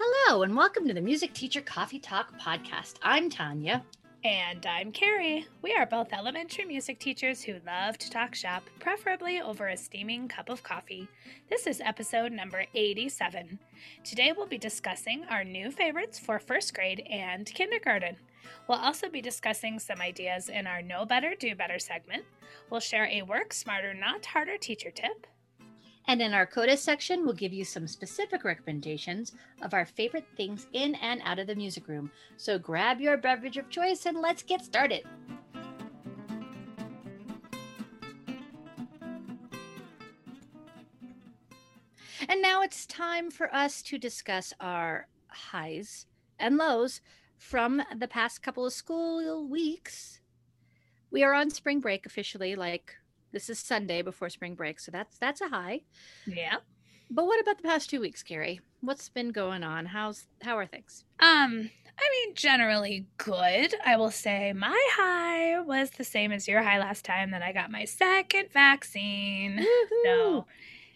Hello, and welcome to the Music Teacher Coffee Talk podcast. I'm Tanya. And I'm Carrie. We are both elementary music teachers who love to talk shop, preferably over a steaming cup of coffee. This is episode number 87. Today we'll be discussing our new favorites for first grade and kindergarten. We'll also be discussing some ideas in our Know Better, Do Better segment. We'll share a work smarter, not harder teacher tip. And in our CODA section, we'll give you some specific recommendations of our favorite things in and out of the music room. So grab your beverage of choice and let's get started. And now it's time for us to discuss our highs and lows from the past couple of school weeks. We are on spring break officially, like this is Sunday before spring break, so that's that's a high. Yeah. But what about the past two weeks, Carrie? What's been going on? How's how are things? Um, I mean, generally good. I will say my high was the same as your high last time that I got my second vaccine. Woo-hoo. No.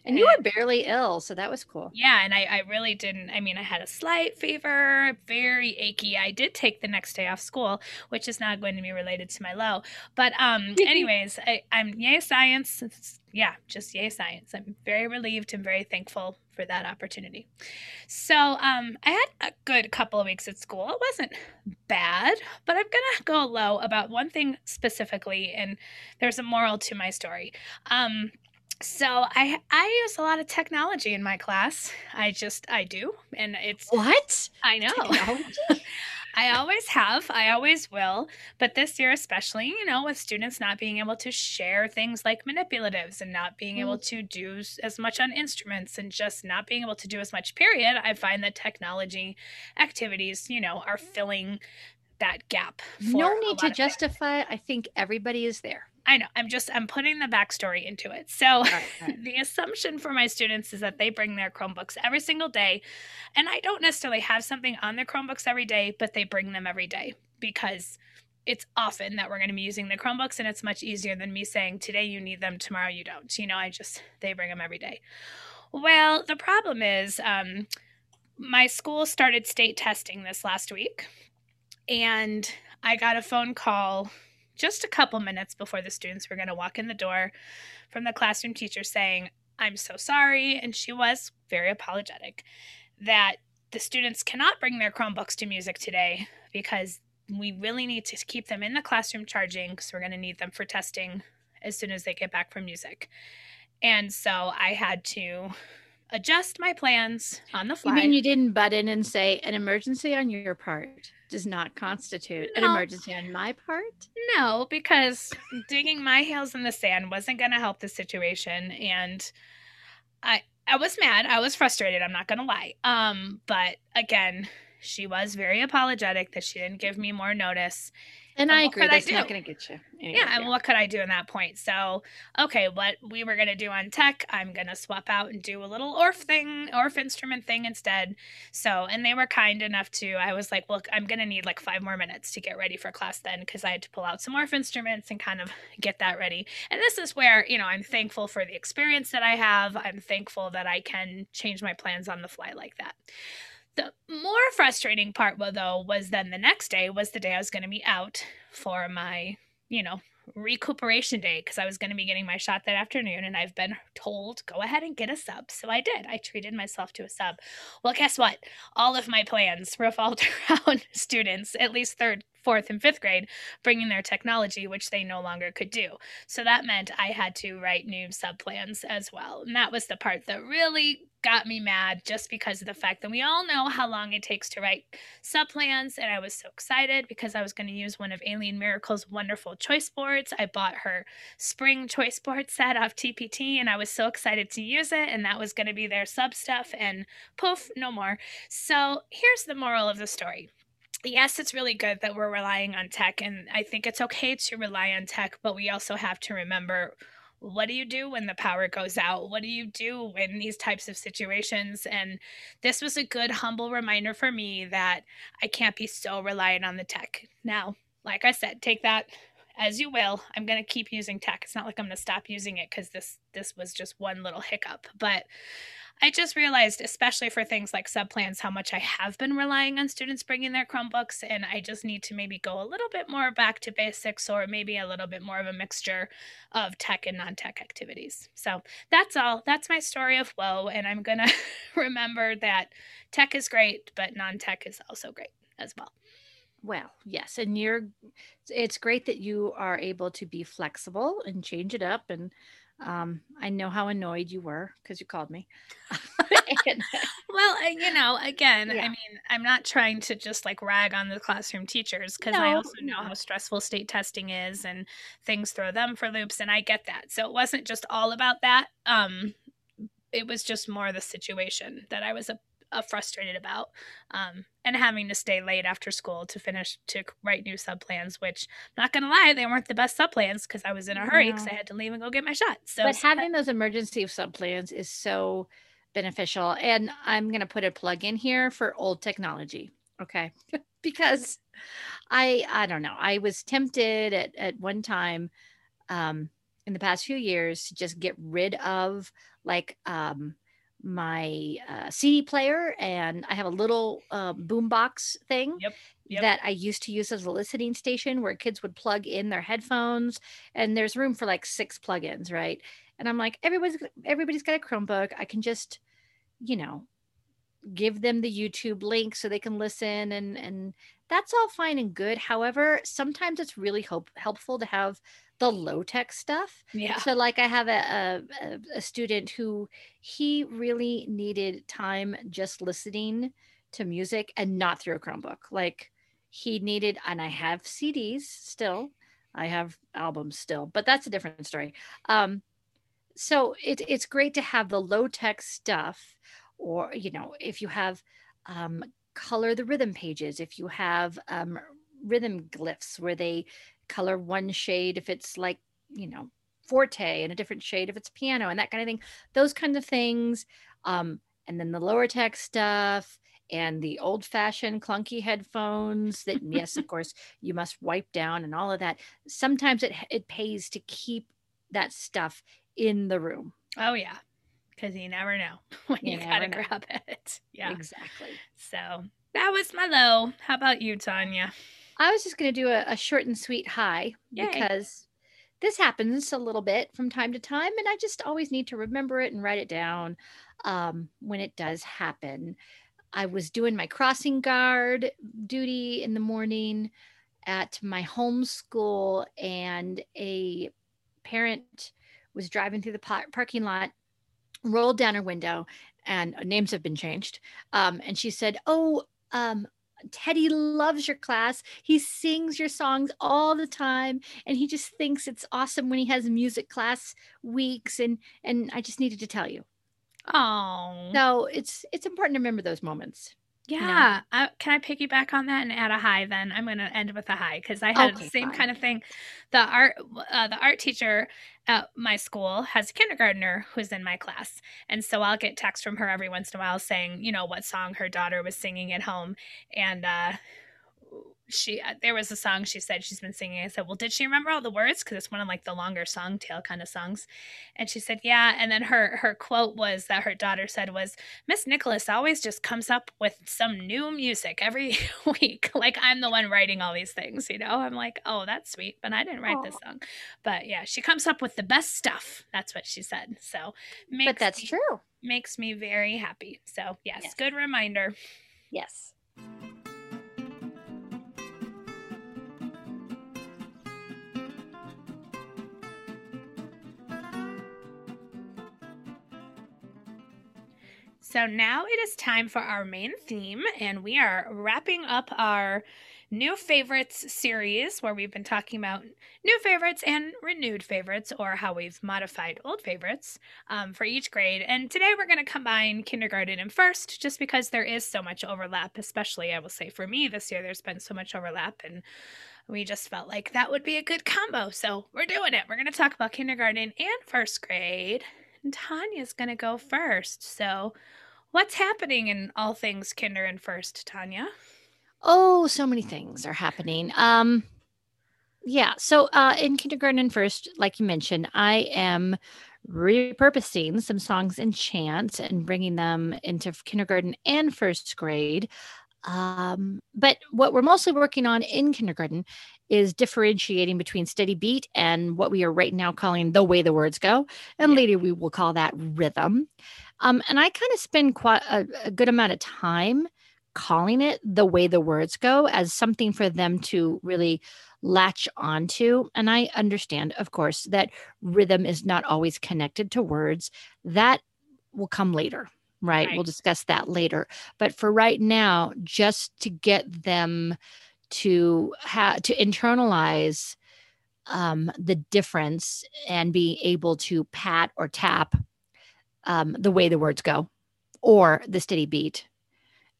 And you were barely ill, so that was cool. Yeah, and I, I really didn't. I mean, I had a slight fever, very achy. I did take the next day off school, which is not going to be related to my low. But um, anyways, I, I'm yay science. It's, yeah, just yay science. I'm very relieved and very thankful for that opportunity. So um, I had a good couple of weeks at school. It wasn't bad, but I'm gonna go low about one thing specifically, and there's a moral to my story. Um, so I I use a lot of technology in my class. I just I do, and it's what I know. I always have, I always will, but this year especially, you know, with students not being able to share things like manipulatives and not being able Mm. to do as much on instruments and just not being able to do as much period, I find that technology activities, you know, are filling that gap. For no need to justify. it. I think everybody is there. I know. I'm just I'm putting the backstory into it. So All right, all right. the assumption for my students is that they bring their Chromebooks every single day. And I don't necessarily have something on their Chromebooks every day, but they bring them every day because it's often that we're going to be using the Chromebooks and it's much easier than me saying today you need them, tomorrow you don't. You know, I just they bring them every day. Well, the problem is um my school started state testing this last week and I got a phone call just a couple minutes before the students were going to walk in the door from the classroom teacher saying, I'm so sorry. And she was very apologetic that the students cannot bring their Chromebooks to music today because we really need to keep them in the classroom charging because we're going to need them for testing as soon as they get back from music. And so I had to adjust my plans on the fly. You mean you didn't butt in and say an emergency on your part does not constitute an emergency on my part? No, because digging my heels in the sand wasn't going to help the situation, and I I was mad. I was frustrated. I'm not going to lie. Um, but again, she was very apologetic that she didn't give me more notice. And And I agree. could I That's not going to get you. anywhere. Yeah, and what could I do in that point? So, okay, what we were gonna do on tech, I'm gonna swap out and do a little Orff thing, Orff instrument thing instead. So, and they were kind enough to. I was like, look, I'm gonna need like five more minutes to get ready for class then, because I had to pull out some Orff instruments and kind of get that ready. And this is where you know I'm thankful for the experience that I have. I'm thankful that I can change my plans on the fly like that. The more frustrating part, though, was then the next day was the day I was going to be out for my, you know, recuperation day because I was going to be getting my shot that afternoon and I've been told go ahead and get a sub. So I did. I treated myself to a sub. Well, guess what? All of my plans revolved around students, at least third, fourth, and fifth grade, bringing their technology, which they no longer could do. So that meant I had to write new sub plans as well. And that was the part that really got me mad just because of the fact that we all know how long it takes to write sub plans. And I was so excited because I was going to use one of Aileen Miracle's wonderful choice boards. I bought her spring choice board set off TPT and I was so excited to use it. And that was going to be their sub stuff. And poof, no more. So here's the moral of the story yes, it's really good that we're relying on tech, and I think it's okay to rely on tech, but we also have to remember what do you do when the power goes out? What do you do in these types of situations? And this was a good, humble reminder for me that I can't be so reliant on the tech. Now, like I said, take that as you will. I'm going to keep using tech. It's not like I'm going to stop using it because this this was just one little hiccup, but I just realized, especially for things like subplans, how much I have been relying on students bringing their Chromebooks, and I just need to maybe go a little bit more back to basics or maybe a little bit more of a mixture of tech and non tech activities. So that's all. That's my story of woe, and I'm going to remember that tech is great, but non tech is also great as well. Well, yes, and you're it's great that you are able to be flexible and change it up and um, I know how annoyed you were because you called me. and, well, you know, again, yeah. I mean, I'm not trying to just like rag on the classroom teachers because no, I also know no. how stressful state testing is and things throw them for loops, and I get that. So it wasn't just all about that. Um, it was just more the situation that I was a uh, frustrated about um, and having to stay late after school to finish to write new sub plans which I'm not gonna lie they weren't the best sub plans because i was in a hurry because no. i had to leave and go get my shot so but having those emergency sub plans is so beneficial and i'm gonna put a plug in here for old technology okay because i i don't know i was tempted at, at one time um in the past few years to just get rid of like um my uh, CD player and I have a little uh, boombox thing yep, yep. that I used to use as a listening station where kids would plug in their headphones and there's room for like six plugins, right? And I'm like, everybody's everybody's got a Chromebook. I can just, you know, give them the YouTube link so they can listen and and that's all fine and good. However, sometimes it's really hope, helpful to have the low tech stuff. Yeah. So like I have a, a, a student who he really needed time just listening to music and not through a Chromebook. Like he needed, and I have CDs still. I have albums still, but that's a different story. Um, so it, it's great to have the low tech stuff, or you know, if you have um, color the rhythm pages, if you have um, rhythm glyphs where they color one shade if it's like, you know, forte and a different shade if it's piano and that kind of thing. Those kinds of things. Um, and then the lower tech stuff and the old fashioned clunky headphones that yes of course you must wipe down and all of that sometimes it it pays to keep that stuff in the room oh yeah because you never know when you, you gotta know. grab it yeah exactly so that was my low how about you tanya I was just going to do a, a, short and sweet hi Yay. because this happens a little bit from time to time, and I just always need to remember it and write it down um, when it does happen. I was doing my crossing guard duty in the morning at my home school, and a parent was driving through the par- parking lot, rolled down her window, and names have been changed. Um, and she said, Oh, um, Teddy loves your class. He sings your songs all the time and he just thinks it's awesome when he has music class weeks and and I just needed to tell you. Oh. So it's it's important to remember those moments. Yeah. Uh, can I piggyback on that and add a high then? I'm going to end with a high because I had okay, the same fine. kind of thing. The art uh, the art teacher at my school has a kindergartner who's in my class. And so I'll get texts from her every once in a while saying, you know, what song her daughter was singing at home. And uh, she uh, there was a song she said she's been singing. I said, "Well, did she remember all the words? Because it's one of like the longer song tail kind of songs." And she said, "Yeah." And then her her quote was that her daughter said was, "Miss Nicholas always just comes up with some new music every week. like I'm the one writing all these things, you know." I'm like, "Oh, that's sweet," but I didn't write Aww. this song. But yeah, she comes up with the best stuff. That's what she said. So, but that's me, true. Makes me very happy. So yes, yes. good reminder. Yes. So now it is time for our main theme, and we are wrapping up our new favorites series where we've been talking about new favorites and renewed favorites, or how we've modified old favorites um, for each grade. And today we're going to combine kindergarten and first just because there is so much overlap, especially I will say for me this year, there's been so much overlap. And we just felt like that would be a good combo. So we're doing it. We're going to talk about kindergarten and first grade. Tanya's going to go first. So, What's happening in all things kinder and first, Tanya? Oh, so many things are happening. Um Yeah. So uh, in kindergarten and first, like you mentioned, I am repurposing some songs and chants and bringing them into kindergarten and first grade. Um, but what we're mostly working on in kindergarten is differentiating between steady beat and what we are right now calling the way the words go. And later we will call that rhythm. Um, and I kind of spend quite a, a good amount of time calling it the way the words go as something for them to really latch onto. And I understand, of course, that rhythm is not always connected to words. That will come later, right? We'll discuss that later. But for right now, just to get them to have to internalize um, the difference and be able to pat or tap um, the way the words go or the steady beat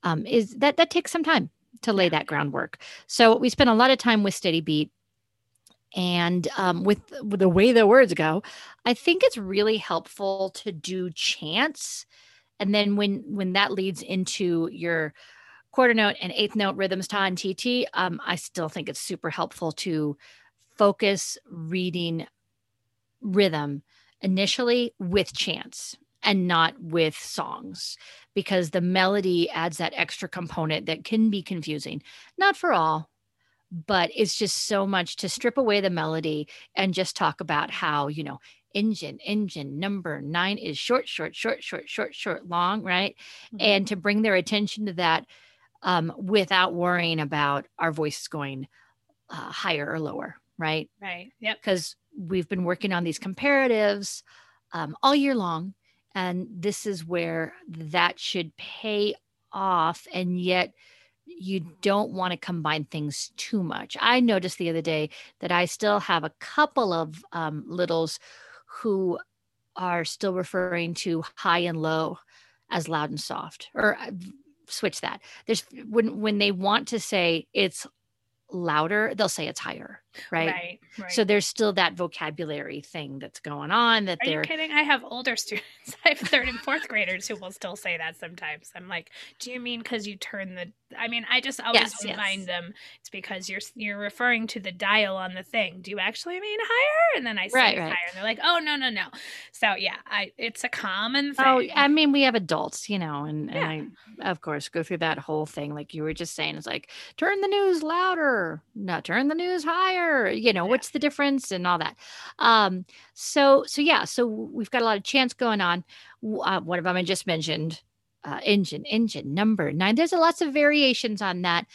um, is that that takes some time to lay that groundwork. So we spent a lot of time with steady beat and um, with, with the way the words go. I think it's really helpful to do chants, and then when when that leads into your quarter note and eighth note rhythms, ta and tt, um, I still think it's super helpful to focus reading rhythm initially with chants and not with songs because the melody adds that extra component that can be confusing. Not for all, but it's just so much to strip away the melody and just talk about how, you know, engine, engine number nine is short, short, short, short, short, short, long, right? Mhm. And to bring their attention to that um, without worrying about our voices going uh, higher or lower, right? Right. Yep. because we've been working on these comparatives um, all year long. And this is where that should pay off. And yet, you don't want to combine things too much. I noticed the other day that I still have a couple of um, littles who are still referring to high and low as loud and soft, or uh, switch that. There's when when they want to say it's louder, they'll say it's higher, right? Right. Right. So there's still that vocabulary thing that's going on that Are you they're kidding? I have older students. I have third and fourth graders who will still say that sometimes. I'm like, do you mean because you turn the? I mean, I just always Yes, remind yes. them it's because you're you're referring to the dial on the thing. Do you actually mean higher? And then I say Right, right. higher, and they're like, oh no no no. So yeah, I it's a common thing. Oh, I mean, we have adults, you know, and, Yeah. and I, of course, go through that whole thing. Like you were just saying, it's like, turn the news louder, not turn the news higher, you know, Yeah. what's the difference and all that. Um, so, so yeah, so we've got a lot of chants going on. Uh, one of them I just mentioned, uh, engine, engine, number nine. There's a lots of variations on that.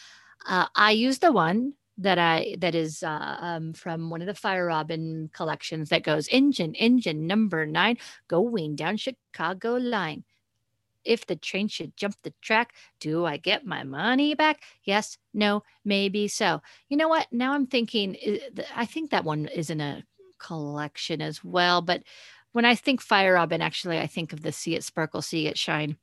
Uh, I use the one that I that is uh, um, from one of the Fire Robin collections that goes engine, engine, number nine, going down Chicago line. If the train should jump the track, do I get my money back? Yes, no, maybe so. You know what? Now I'm thinking, i- I think that one is in a collection as well. But when I think Fire Robin, actually, I think of the See It Sparkle, See It Shine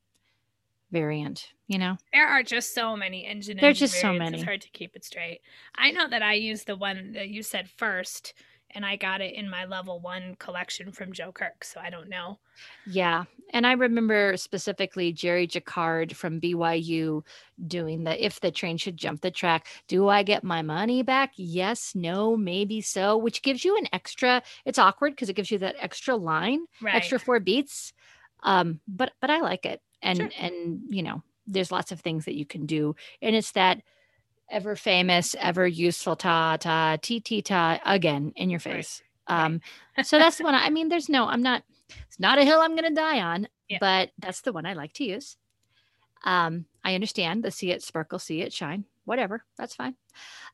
variant, you know? There are just so many engine. There's just so many. It's hard to keep it straight. I know that I used the one that you said first, and I got it in my level one collection from Joe Kirk. So I don't know. Yeah. And I remember specifically Jerry Jacquard from BYU doing the if the train should jump the track, do I get my money back? Yes, no, maybe so, which gives you an extra, it's awkward because it gives you that extra line, Right. extra four beats. Um, but but I like it. And Sure. and you know, there's lots of things that you can do. And it's that ever famous, ever useful ta ta ti ti ta again in your Right. face. Um, so that's the one. I, I mean, there's no, I'm not, it's not a hill I'm going to die on, Yeah. but that's the one I like to use. Um, I understand the see it sparkle, see it shine, whatever. That's fine.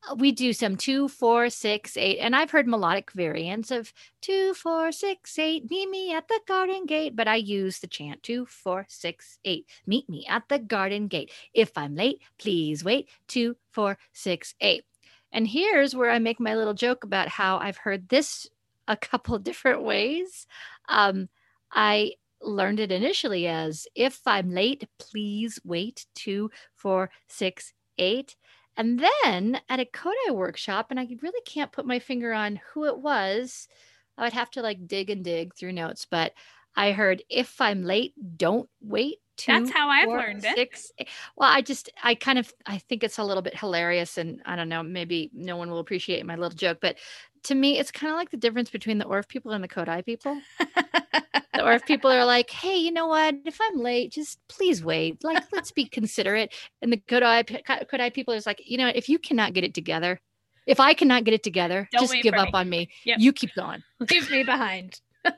Uh, we do some two, four, six, eight, and I've heard melodic variants of two, four, six, eight, meet me at the garden gate, but I use the chant two, four, six, eight, meet me at the garden gate. If I'm late, please wait. Two, four, six, eight. And here's where I make my little joke about how I've heard this a couple different ways. Um, I learned it initially as if I'm late, please wait. Two, four, six, eight. And then at a Kodály workshop, and I really can't put my finger on who it was. I would have to like dig and dig through notes, but I heard if I'm late, don't wait. two. That's how I've four, learned it. six, eight. Well, I just I kind of I think it's a little bit hilarious, and I don't know, maybe no one will appreciate my little joke, but to me, it's kind of like the difference between the Orff people and the Kodály people. the if people are like, hey, you know what? If I'm late, just please wait. Like, let's be considerate. And the Kodály, good eye people is like, you know, if you cannot get it together, if I cannot get it together, Don't just give up me. on me. Yep. You keep going. Leave me behind.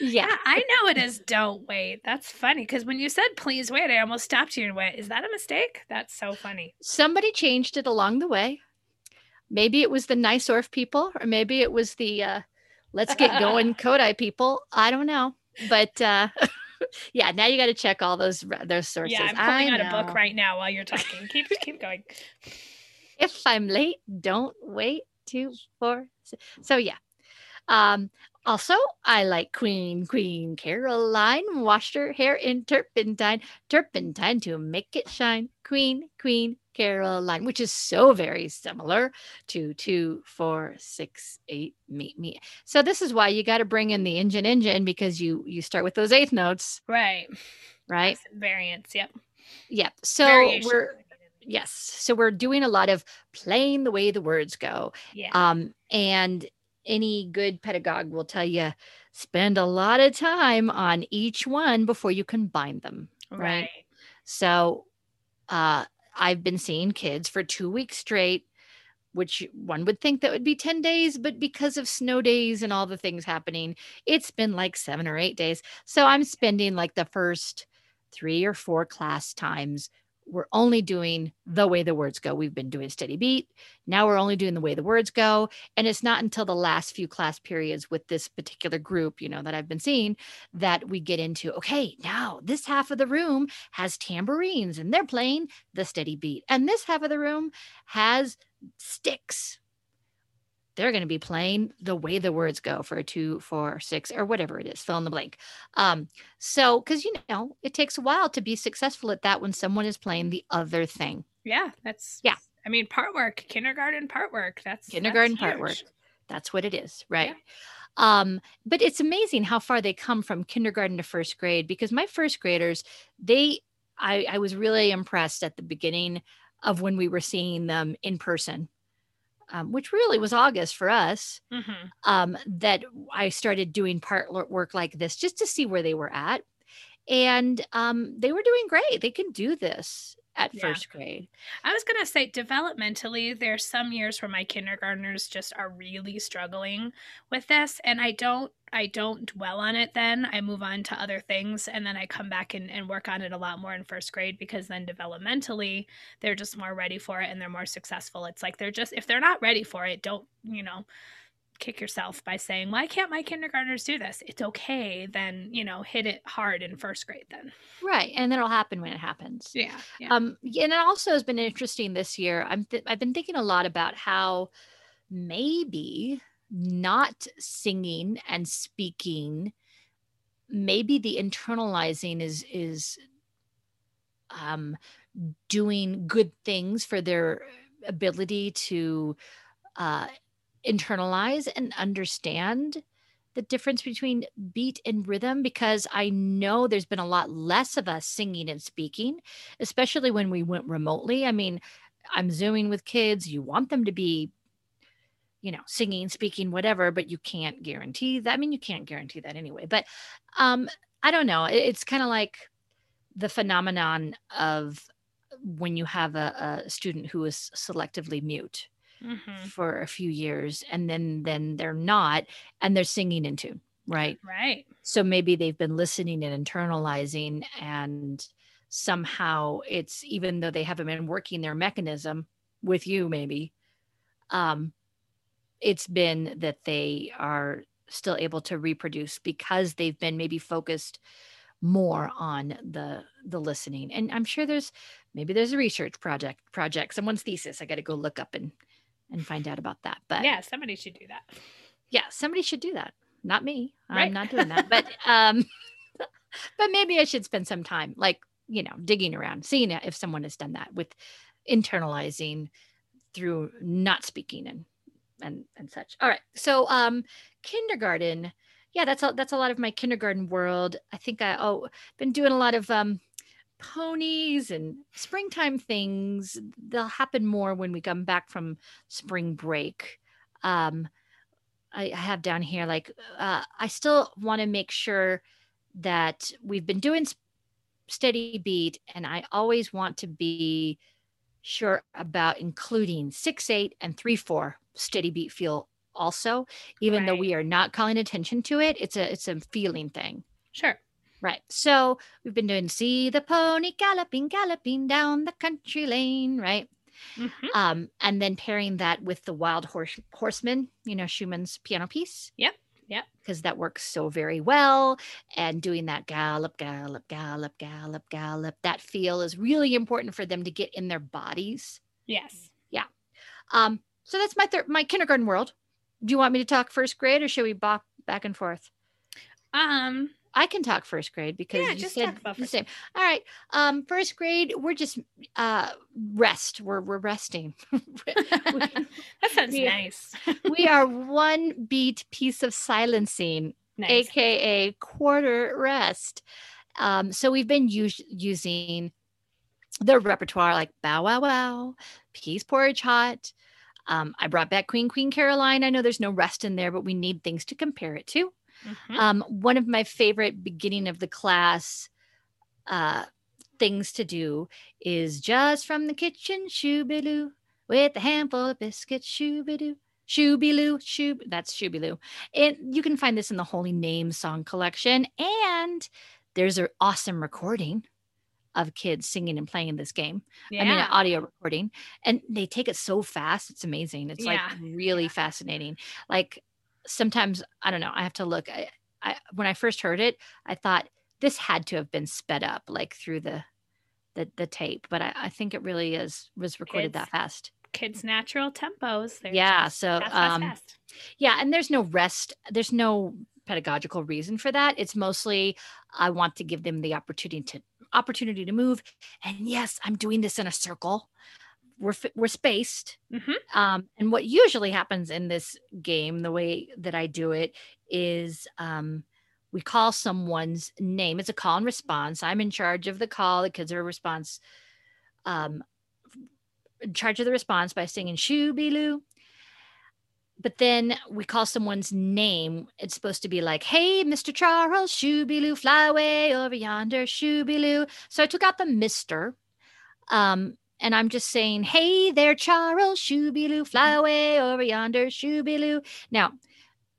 Yeah. Yeah, I know it is don't wait. That's funny because when you said please wait, I almost stopped you and went, is that a mistake? That's so funny. Somebody changed it along the way. Maybe it was the nice Orff people, or maybe it was the uh, let's get going Kodály people. I don't know. But uh, yeah, now you got to check all those those sources. Yeah, I'm pulling I out a book right now while you're talking. Keep keep going. if I'm late, don't wait two, four. six. So yeah. Um, also, I like Queen Queen Caroline washed her hair in turpentine, turpentine to make it shine. Queen Queen Caroline, which is so very similar to two, four, six, eight, meet me. So this is why you got to bring in the engine engine because you you start with those eighth notes, Right. right? Variants. Yep. Yep. So Variation. we're yes. So we're doing a lot of playing the way the words go. Yeah. Um, and any good pedagogue will tell you spend a lot of time on each one before you combine them. right. right. So uh, I've been seeing kids for two weeks straight, which one would think that would be 10 days, but because of snow days and all the things happening, it's been like seven or eight days. So I'm spending like the first three or four class times. We're only doing the way the words go. We've been doing steady beat. Now we're only doing the way the words go. And it's not until the last few class periods with this particular group, you know, that I've been seeing that we get into, okay, now this half of the room has tambourines and they're playing the steady beat. And this half of the room has sticks. They're going to be playing the way the words go for a two, four, six, or whatever it is, fill in the blank. Um, so, because you know, it takes a while to be successful at that when someone is playing the other thing. Yeah. That's Yeah. I mean, part work, kindergarten part work. That's Kindergarten that's part work. That's what it is, right? Um, but it's amazing how far they come from kindergarten to first grade because my first graders, they, I, I was really impressed at the beginning of when we were seeing them in person, um, which really was August for us. Mhm. Um, that I started doing part work like this just to see where they were at, and um, they were doing great. They can do this at Yeah. first grade. I was gonna say developmentally, there's some years where my kindergartners just are really struggling with this, and I don't I don't dwell on it. Then I move on to other things, and then I come back and, and work on it a lot more in first grade because then developmentally they're just more ready for it and they're more successful. It's like they're just if they're not ready for it, don't you know kick yourself by saying why can't my kindergartners do this it's okay then you know hit it hard in first grade then Right, and it'll happen when it happens. yeah yeah Um, and it also has been interesting this year. I'm th- I've been thinking a lot about how maybe not singing and speaking, maybe the internalizing is is um, doing good things for their ability to uh, internalize and understand the difference between beat and rhythm because I know there's been a lot less of us singing and speaking, especially when we went remotely. I mean, I'm zooming with kids, you want them to be you know singing speaking whatever but you can't guarantee that. I mean you can't guarantee that anyway but um i don't know. It's kind of like the phenomenon of when you have a, a student who is selectively mute Mhm. for a few years and then then they're not and they're singing in tune right? Right. So maybe they've been listening and internalizing and somehow it's even though they haven't been working their mechanism with you maybe um it's been that they are still able to reproduce because they've been maybe focused more on the the listening. And i'm sure there's maybe there's a research project project someone's thesis i got to go look up and and find out about that but yeah somebody should do that. Yeah somebody should do that. Not me. Right. i'm not doing that but um but maybe i should spend some time like you know digging around seeing if someone has done that with internalizing through not speaking and and and such. All right. So um kindergarten. Yeah, that's a, that's a lot of my kindergarten world. I think I oh been doing a lot of um ponies and springtime things. They'll happen more when we come back from spring break. Um, I, I have down here like uh, I still want to make sure that we've been doing steady beat, and I always want to be sure about including six eight and three four steady beat feel also even right. though we are not calling attention to it it's a it's a feeling thing sure right so we've been doing see the pony galloping galloping down the country lane right mm-hmm. um and then pairing that with the wild horse horseman you know schumann's piano piece yep Yep. Because that works so very well. And doing that gallop, gallop, gallop, gallop, gallop, that feel is really important for them to get in their bodies. Yes. Yeah. Um, so that's my third my kindergarten world do you want me to talk first grade or should we bop back and forth? Um, I can talk first grade because yeah, you said the same. All right. Um, first grade, we're just uh rest. We're we're resting. that sounds we, nice. we are one beat piece of silencing, nice. aka quarter rest. Um, so we've been us- using the repertoire like Bow Wow Wow, Peas Porridge Hot, um, I brought back Queen Queen Caroline. I know there's no rest in there, but we need things to compare it to. Mm-hmm. Um, one of my favorite beginning of the class uh, things to do is just from the kitchen, shoobiloo, with a handful of biscuits, shoobiloo. Shoobiloo, shoob, that's Shoobiloo. And you can find this in the Holy Name song collection. And there's an awesome recording of kids singing and playing this game. Yeah. I mean, an audio recording, and they take it so fast. It's amazing. It's yeah. like really yeah. fascinating. Like sometimes I don't know. I have to look. I, I when I first heard it, I thought this had to have been sped up, like through the the the tape. But I, I think it really is was recorded that fast. Kids' natural tempos. They're yeah. So fast, um, fast. yeah, and there's no rest. There's no pedagogical reason for that. It's mostly I want to give them the opportunity to opportunity to move. And yes, I'm doing this in a circle. We're we're spaced. Mm-hmm. Um, and what usually happens in this game, the way that I do it, is um, we call someone's name. It's a call and response. I'm in charge of the call. The kids are response. Um, in charge of the response by singing "Shoobiloo." but then we call someone's name. It's supposed to be like, hey, Mr. Charles, shoobiloo, fly away over yonder, shoobiloo. So I took out the Mr. Um, and I'm just saying, hey there, Charles, shoobiloo, fly mm-hmm. away over yonder, shoobiloo. Now,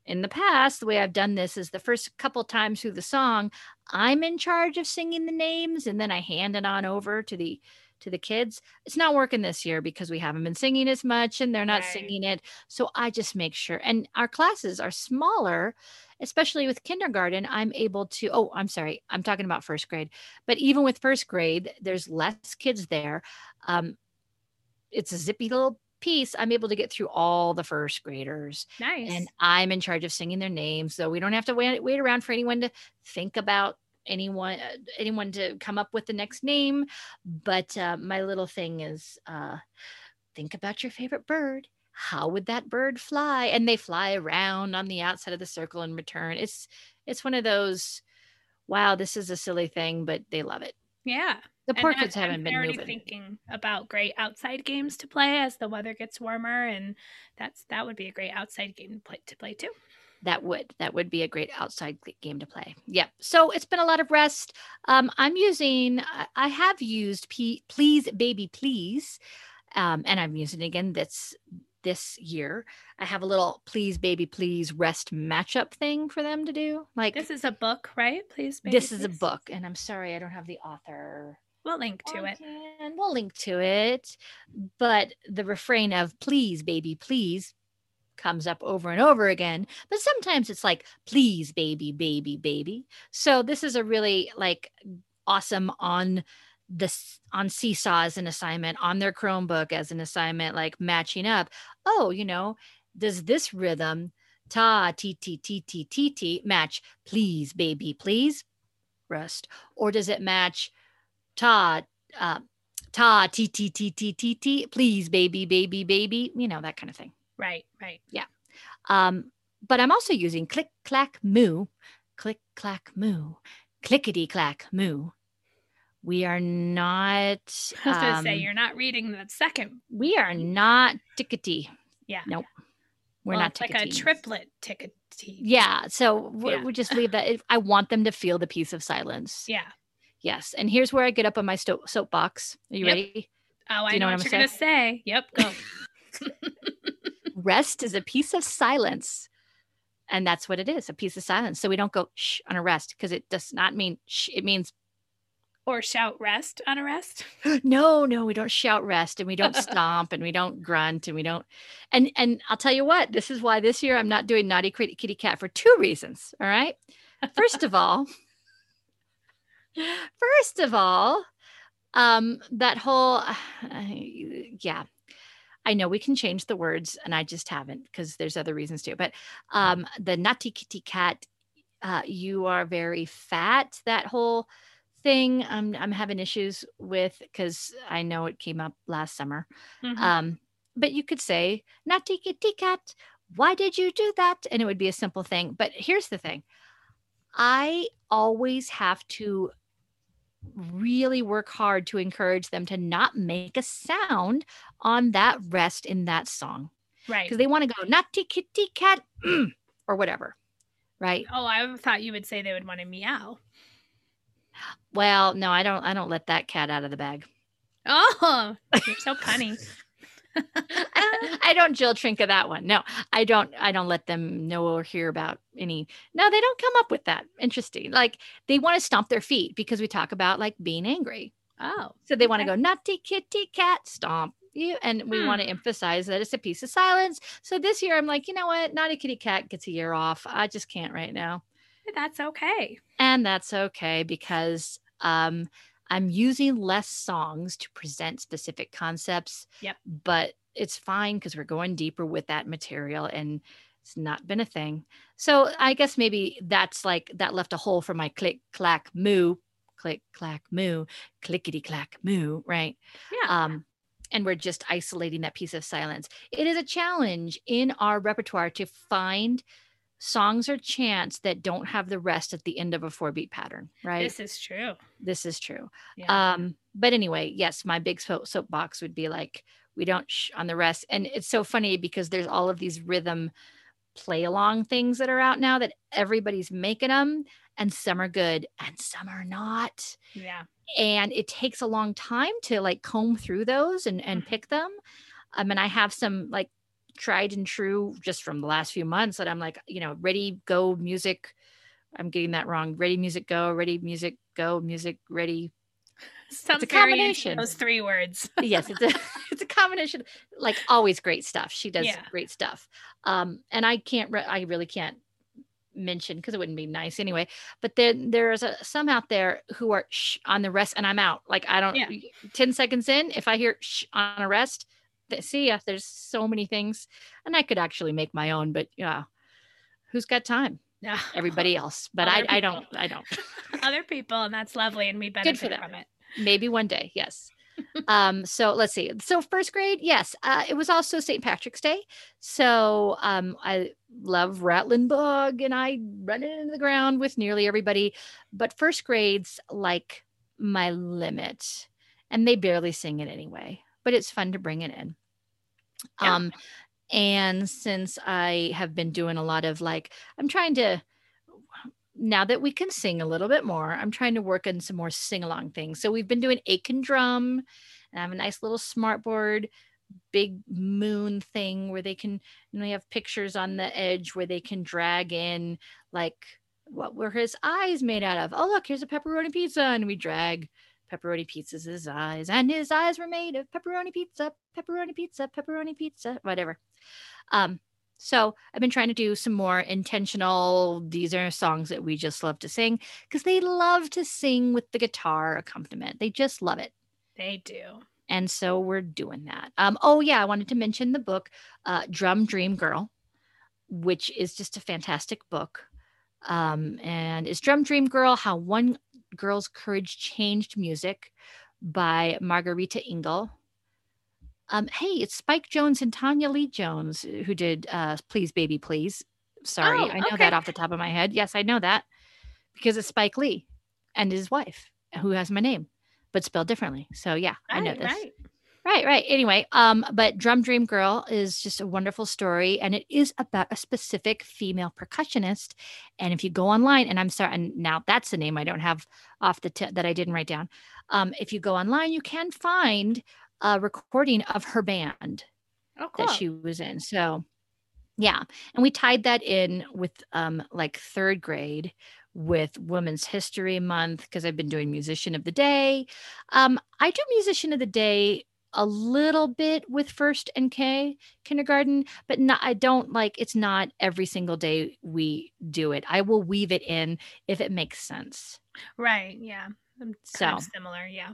in the past, the way I've done this is the first couple times through the song, I'm in charge of singing the names, and then I hand it on over to the to the kids. It's not working this year because we haven't been singing as much and they're not right. singing it. So I just make sure. And our classes are smaller, especially with kindergarten. I'm able to, oh, I'm sorry, I'm talking about first grade. But even with first grade, there's less kids there. Um, it's a zippy little piece, I'm able to get through all the first graders. Nice. And I'm in charge of singing their names. So we don't have to wait, wait around for anyone to think about anyone uh, anyone to come up with the next name but uh, my little thing is uh, think about your favorite bird how would that bird fly and they fly around on the outside of the circle and return it's it's one of those wow this is a silly thing but they love it yeah. The poor kids haven't been already moving. thinking about great outside games to play as the weather gets warmer and that's that would be a great outside game to play, to play too. That would that would be a great outside game to play. Yeah so it's been a lot of rest. Um, i'm using i have used P- please baby please um, and i'm using it again this this year i have a little please baby please rest matchup thing for them to do like this is a book right please baby, this please. is a book and i'm sorry i don't have the author We'll link to it. And we'll link to it. But the refrain of please, baby, please comes up over and over again but sometimes it's like please baby baby baby so this is a really like awesome on this on seesaw as an assignment on their chromebook as an assignment like matching up oh you know does this rhythm ta t t t t t t match please baby please rest or does it match ta uh, ta t t t t t t please baby baby baby you know that kind of thing Right, right. Yeah. Um, but I'm also using click clack moo, click clack moo, clickety clack moo. We are not. I was gonna say um, you're not reading the second. we are not tickety. Yeah. Nope. We're Well, not it's like a triplet tickety. Yeah. So we, Yeah. we just leave that. I want them to feel the piece of silence. Yeah. Yes. And here's where I get up on my sto- soapbox. Are you Yep. ready? Oh, I know, know what what you're I'm gonna say. Yep. Go. Rest is a piece of silence. And that's what it is a piece of silence. So we don't go shh on a rest because it does not mean shh. It means or shout rest on a rest. no, no, we don't shout rest and we don't stomp and we don't grunt and we don't. And and I'll tell you what, this is why this year I'm not doing naughty kitty kitty cat for two reasons. All right. First of all, first of all, um, that whole yeah. I know we can change the words and I just haven't because there's other reasons too. But um the naughty kitty cat, uh, you are very fat, that whole thing I'm I'm having issues with because I know it came up last summer. Mhm. Um, but you could say, kitty cat, why did you do that? And it would be a simple thing. But here's the thing I always have to really work hard to encourage them to not make a sound on that rest in that song right. because they want to go, cat, mm," or whatever. Right. Oh, I thought you would say they would want to meow. Well, no, I don't I don't let that cat out of the bag. Oh, you're so punny. I don't Jill Trinka that one. No, I don't. I don't let them know or hear about any. No, they don't come up with that. Interesting. Like they want to stomp their feet because we talk about like being angry. Oh, So they want to go naughty kitty cat stomp you, and we want to Hmm. emphasize that it's a piece of silence. So this year I'm like, you know what, naughty kitty cat gets a year off. I just can't right now, that's okay. and that's okay because um, I'm using less songs to present specific concepts. Yep. But it's fine because we're going deeper with that material and it's not been a thing. So I guess maybe that's like that left a hole for my click clack moo, click clack moo, clickety clack moo, right? Yeah. Um and we're just isolating that piece of silence. It is a challenge in our repertoire to find songs or chants that don't have the rest at the end of a four beat pattern, right? this is true. this is true. Yeah. Um, but anyway, yes, my big soap soapbox would be like, we don't shh on the rest. And it's so funny because there's all of these rhythm play along things that are out now that everybody's making them, and some are good and some are not. yeah. And it takes a long time to like comb through those and, and Mhm. pick them. I mean, I have some like tried and true just from the last few months that I'm like, you know, ready, go, music. I'm getting that wrong. Ready, music, go, ready, music, go, music, ready, Some a combination. Those three words. yes it's a it's a combination like always great stuff she does Yeah. great stuff um and i can't re- i really can't mention because it wouldn't be nice anyway but then there's a, some out there who are shh on the rest and i'm out like i don't Yeah. 10 seconds in if i hear shh on a rest see ya there's so many things and i could actually make my own but yeah who's got time? Yeah. everybody else but I, I don't i don't. Other people, and that's lovely, and we benefit from it. maybe one day yes. Um so let's see. So first grade yes uh, it was also st patrick's day. So um i love rattling bog and i run it into the ground with nearly everybody. But first grades like my limit and they barely sing it anyway but it's fun to bring it in Yeah. um and since i have been doing a lot of like i'm trying to now that we can sing a little bit more, I'm trying to work on some more sing along things. So we've been doing Aiken drum, and I have a nice little smartboard, big moon thing where they can, and they have pictures on the edge where they can drag in like what were his eyes made out of? Oh, look, here's a pepperoni pizza, and we drag pepperoni pizzas his eyes, and his eyes were made of pepperoni pizza, pepperoni pizza, pepperoni pizza, whatever. Um, so I've been trying to do some more intentional. These are songs that we just love to sing because they love to sing with the guitar accompaniment. They just love it. They do. And so we're doing that. Um, oh yeah, I wanted to mention the book, uh, Drum Dream Girl, which is just a fantastic book. Um, and is Drum Dream Girl: How One Girl's Courage Changed Music by Margarita Engle. Um, hey, it's Spike Jones and Tanya Lee Jones who did uh, "Please Baby Please." Sorry, Oh, I know okay. that off the top of my head. Yes, I know that because it's Spike Lee and his wife who has my name, but spelled differently. So yeah, I know Right, this. right. Right, right. Anyway, um, but Drum Dream Girl is just a wonderful story, and it is about a specific female percussionist. And if you go online, and I'm sorry, and now that's the name I don't have off the tip that I didn't write down. Um, if you go online, you can find a recording of her band Oh, cool. that she was in. So, yeah, and we tied that in with um, like third grade with Women's History Month because I've been doing Musician of the Day. Um, I do Musician of the Day a little bit with first and K kindergarten, but not, I don't like it's not every single day we do it. I will weave it in if it makes sense. Right. Yeah. I'm So, similar. Yeah.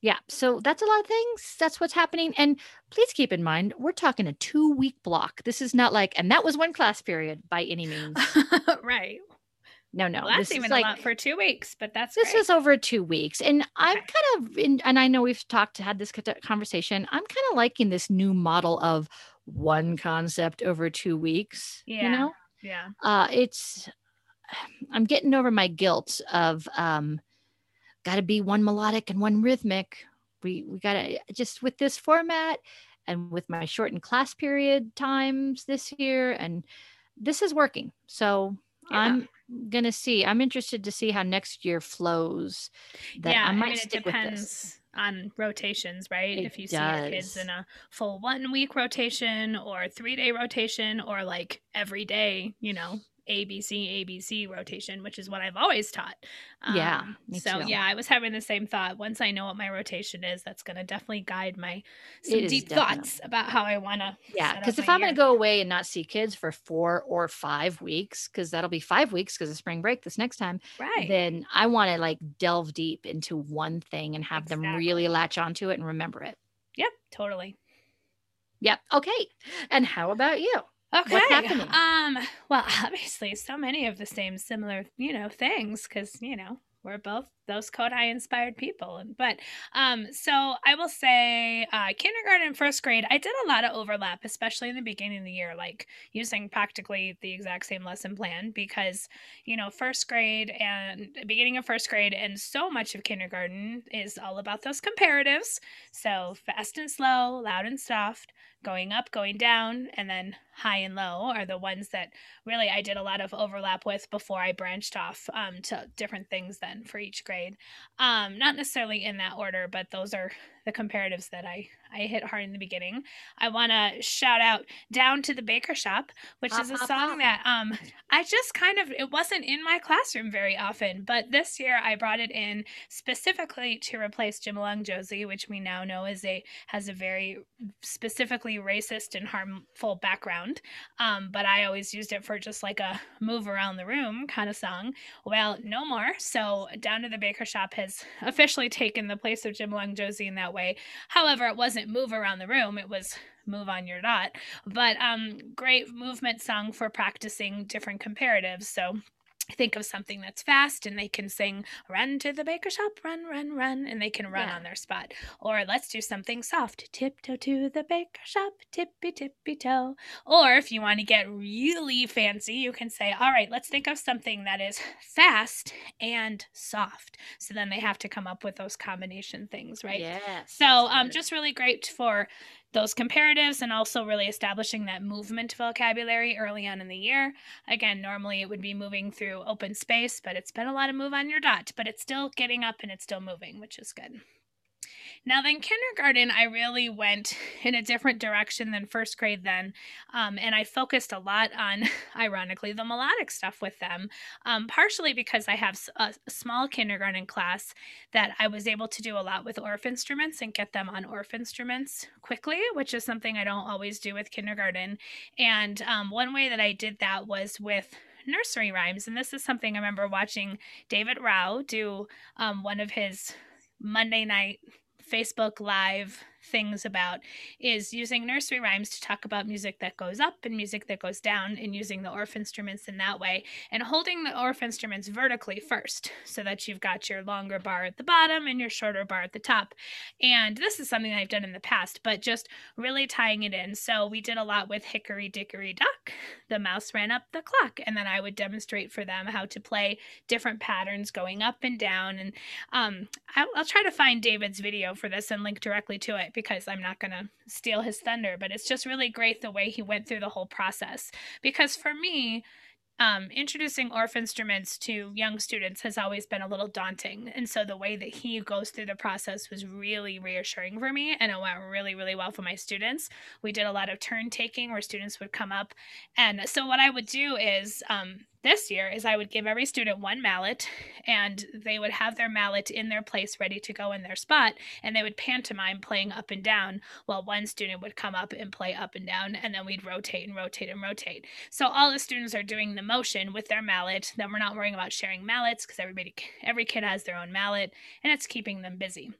yeah, so that's a lot of things. That's what's happening. And please keep in mind, we're talking a two week block. This is not like, and that was one class period by any means. right. No, no. Well, that's this is even like, a lot for two weeks, but that's this great. was over two weeks. And I'm kind of, in, and I know we've talked, had this conversation. I'm kind of liking this new model of one concept over two weeks. Yeah. You know, yeah. uh, it's, I'm getting over my guilt of, um, got to be one melodic and one rhythmic. We, we got to just with this format and with my shortened class period times this year. And this is working. So Yeah. I'm gonna see. I'm interested to see how next year flows. That yeah, I might mean, it stick with this. depends on rotations, right? It if you see your kids in a full one week rotation or three day rotation or like every day, you know, ABC, ABC rotation, which is what I've always taught. Yeah, Um, me so too. yeah, I was having the same thought. Once I know what my rotation is, that's going to definitely guide my some deep definitely- thoughts about how I want to. Yeah, because if I'm gonna go away and not see kids for four or five weeks, because that'll be five weeks because of spring break this next time, right, then I want to like delve deep into one thing and have them really Exactly. latch onto it and remember it. yep, totally. Yep. Okay. And how about you? Okay. happening? Um. Well, obviously, so many of the same similar, you know, things because you know we're both those Kodály inspired people. But um, so I will say, uh, kindergarten and first grade, I did a lot of overlap, especially in the beginning of the year, like using practically the exact same lesson plan because you know first grade and beginning of first grade and so much of kindergarten is all about those comparatives. So fast and slow, loud and soft going up, going down, and then high and low are the ones that really I did a lot of overlap with before I branched off um, to different things then for each grade. Um, not necessarily in that order, but those are the comparatives that I, I hit hard in the beginning. I want to shout out Down to the Baker Shop, which is a song that um, I just kind of, it wasn't in my classroom very often, but this year I brought it in specifically to replace Jim Along Josie, which we now know is a, has a very specifically racist and harmful background. Um, but I always used it for just like a move around the room kind of song. Well, no more. So Down to the Baker Shop has officially taken the place of Jim Along Josie in that way. However, it wasn't move around the room, it was move on your dot. But um great movement song for practicing different comparatives. So think of something that's fast and they can sing run to the baker shop run run run and they can run Yeah. on their spot or let's do something soft tiptoe to the baker shop tippy tippy toe or if you want to get really fancy you can say all right let's think of something that is fast and soft so then they have to come up with those combination things right Yes. so um just really great for those comparatives and also really establishing that movement vocabulary early on in the year. Again, normally it would be moving through open space, but it's been a lot of move on your dot, but it's still getting up and it's still moving, which is good. Now, then, kindergarten, I really went in a different direction than first grade then. Um, and I focused a lot on, ironically, the melodic stuff with them, um, partially because I have a small kindergarten class that I was able to do a lot with Orff instruments and get them on Orff instruments quickly, which is something I don't always do with kindergarten. And um, one way that I did that was with nursery rhymes. And this is something I remember watching David Row do um, one of his Monday night Facebook Live things about is using nursery rhymes to talk about music that goes up and music that goes down and using the Orff instruments in that way and holding the Orff instruments vertically first so that you've got your longer bar at the bottom and your shorter bar at the top. And this is something I've done in the past, but just really tying it in. So we did a lot with Hickory Dickory Dock. The mouse ran up the clock and then I would demonstrate for them how to play different patterns going up and down. And um, I'll, I'll try to find David's video for this and link directly to it because I'm not going to steal his thunder, but it's just really great the way he went through the whole process. Because for me, um, introducing Orff instruments to young students has always been a little daunting. And so the way that he goes through the process was really reassuring for me. And it went really, really well for my students. We did a lot of turn taking where students would come up. And so what I would do is um, this year is I would give every student one mallet and they would have their mallet in their place ready to go in their spot and they would pantomime playing up and down while one student would come up and play up and down and then we'd rotate and rotate and rotate. So all the students are doing the motion with their mallet. Then we're not worrying about sharing mallets because everybody every kid has their own mallet and it's keeping them busy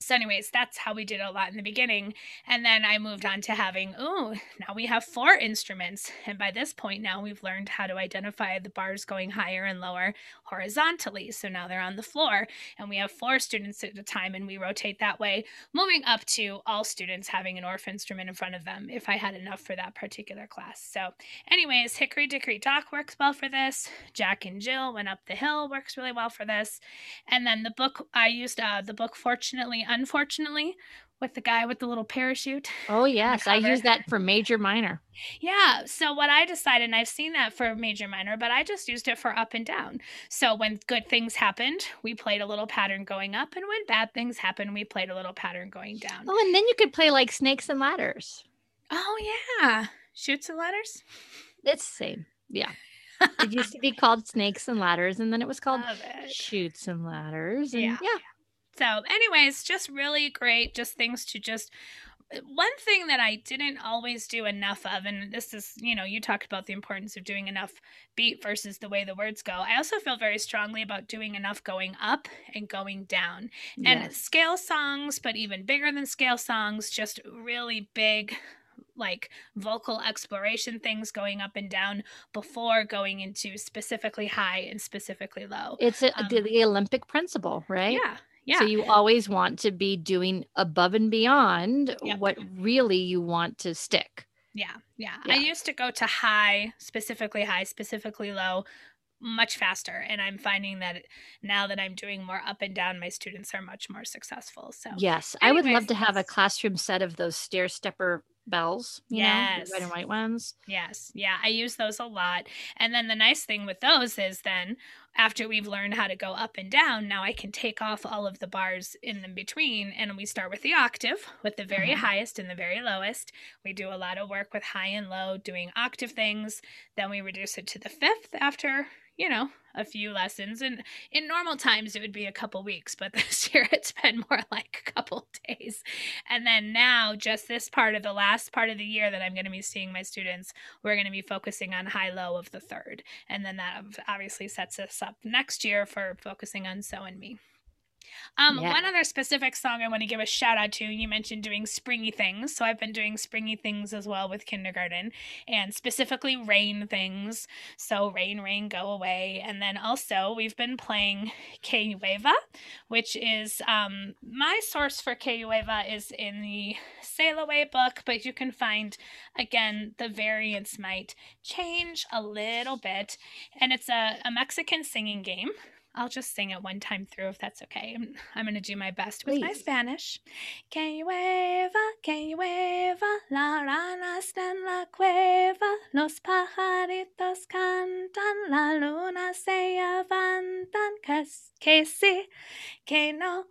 so anyways that's how we did a lot in the beginning and then i moved on to having oh now we have four instruments. And by this point now we've learned how to identify the bars going higher and lower horizontally so now they're on the floor and we have four students at a time and we rotate that way moving up to all students having an Orff instrument in front of them if i had enough for that particular class. So anyways hickory dickory dock works well for this. Jack and jill went up the hill works really well for this. And then the book i used uh, the book fortunately unfortunately, with the guy with the little parachute. Oh yes, I use that for major minor. Yeah, so what I decided and I've seen that for major minor, but I just used it for up and down. So when good things happened, we played a little pattern going up and when bad things happened, we played a little pattern going down. Oh, and then you could play like snakes and ladders. Oh yeah. Chutes and ladders? It's the same. Yeah. it used to be called snakes and ladders and then it was called chutes and ladders. And yeah. yeah so, anyways, just really great. Just things to just one thing that I didn't always do enough of, and this is, you know, you talked about the importance of doing enough beat versus the way the words go. I also feel very strongly about doing enough going up and going down. Yes. And scale songs, but even bigger than scale songs, just really big like vocal exploration things going up and down before going into specifically high and specifically low. It's a, um, the Olympic principle, right? Yeah. Yeah. So you always want to be doing above and beyond yep. what really you want to stick. Yeah, yeah. Yeah. I used to go to high, specifically high, specifically low much faster and i'm finding that now that i'm doing more up and down my students are much more successful so yes Anyways, i would love to have a classroom set of those stair stepper bells, you yes. know, red and white ones. Yes. Yeah. I use those a lot. And then the nice thing with those is then after we've learned how to go up and down, now I can take off all of the bars in the between and we start with the octave with the very mm-hmm. highest and the very lowest. We do a lot of work with high and low doing octave things. Then we reduce it to the fifth after you know, a few lessons. And in normal times, it would be a couple weeks, but this year it's been more like a couple days. And then now, just this part of the last part of the year that I'm going to be seeing my students, we're going to be focusing on high low of the third. And then that obviously sets us up next year for focusing on so and mi. Um, yeah. One other specific song I want to give a shout out to. You mentioned doing springy things, so I've been doing springy things as well with kindergarten, and specifically rain things. So rain, rain, go away, and then also we've been playing Llueva, which is um, my source for Llueva is in the Sail Away book, but you can find again the variants might change a little bit, and it's a, a Mexican singing game I'll just sing it one time through if that's okay. I'm, I'm going to do my best with Please. my Spanish. Que llueva, que llueva, la rana está en la cueva, los pajaritos cantan, la luna se levantan, que, que sí, que no,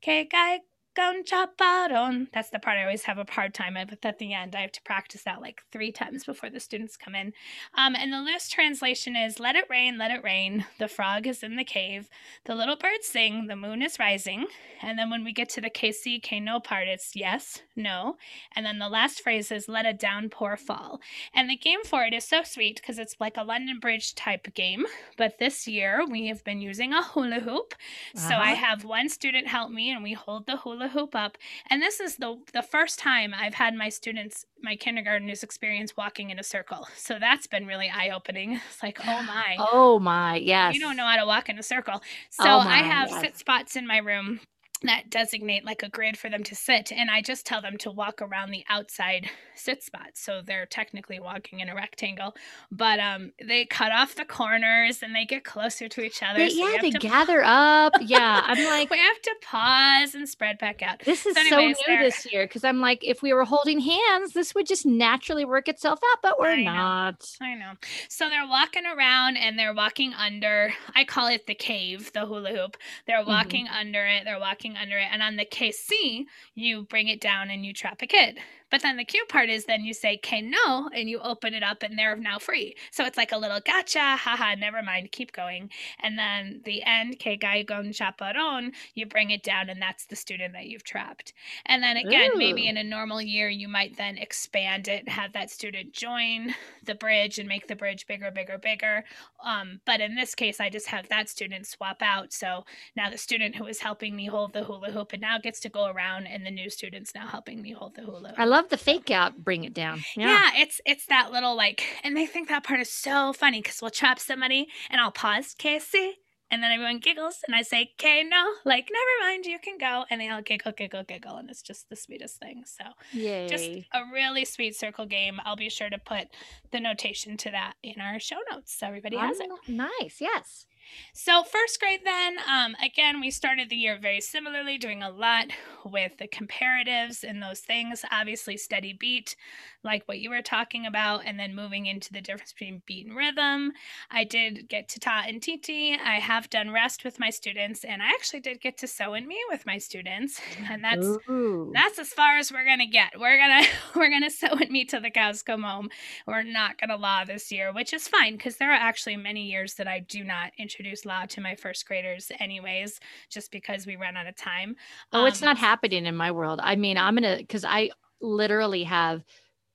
que cae con chaparron. That's the part I always have a hard time with at the end. I have to practice that like three times before the students come in. Um, and the loose translation is Let it rain, let it rain. The frog is in the cave. The little birds sing, the moon is rising. And then when we get to the KC, K no part, it's yes, no. And then the last phrase is Let a downpour fall. And the game for it is so sweet because it's like a London Bridge type game. But this year we have been using a hula hoop. Uh-huh. So I uh-huh. have one student help me and we hold the hula hula hoop up. And this is the the first time I've had my students, my kindergartners experience walking in a circle. So that's been really eye opening. It's like, oh my. Oh my, yes. You don't know how to walk in a circle. So oh my, I have yes. sit spots in my room that designate like a grid for them to sit and i just tell them to walk around the outside sit spots so they're technically walking in a rectangle but um they cut off the corners and they get closer to each other they, so yeah they gather up. Yeah i'm like we have to pause and spread back out. This is so, anyways, so new this year because i'm like if we were holding hands this would just naturally work itself out but we're I not. I know. So they're walking around and they're walking under i call it the cave the hula hoop. They're mm-hmm. walking mm-hmm. under it they're walking under it. And on the KC, you bring it down and you trap a kid. But then the cute part is then you say K no and you open it up and they're now free. So it's like a little gotcha, haha, never mind, keep going. And then the end, K gon chaperon, you bring it down and that's the student that you've trapped. And then again, Ooh. maybe in a normal year, you might then expand it, have that student join the bridge and make the bridge bigger, bigger, bigger. Um, but in this case, I just have that student swap out. So now the student who is helping me hold the hula hoop and now gets to go around and the new student's now helping me hold the hula hoop. I love love the fake out bring it down. Yeah. yeah it's it's that little like and they think that part is so funny because we'll trap somebody and i'll pause casey and then everyone giggles and i say okay no like never mind you can go and they all giggle giggle giggle and it's just the sweetest thing. So Yay. just a really sweet circle game. I'll be sure to put the notation to that in our show notes so everybody has it. Oh, nice. Yes so, first grade, then, um, again, we started the year very similarly, doing a lot with the comparatives and those things. Obviously, steady beat, like what you were talking about, and then moving into the difference between beat and rhythm. I did get to ta and titi. I have done rest with my students, and I actually did get to so and mi with my students, and that's Ooh. that's as far as we're gonna get. We're gonna we're gonna so and mi till the cows come home. We're not gonna la this year, which is fine because there are actually many years that I do not introduce la to my first graders, anyways, just because we run out of time. Oh, um, it's not happening in my world. I mean, I'm gonna because I literally have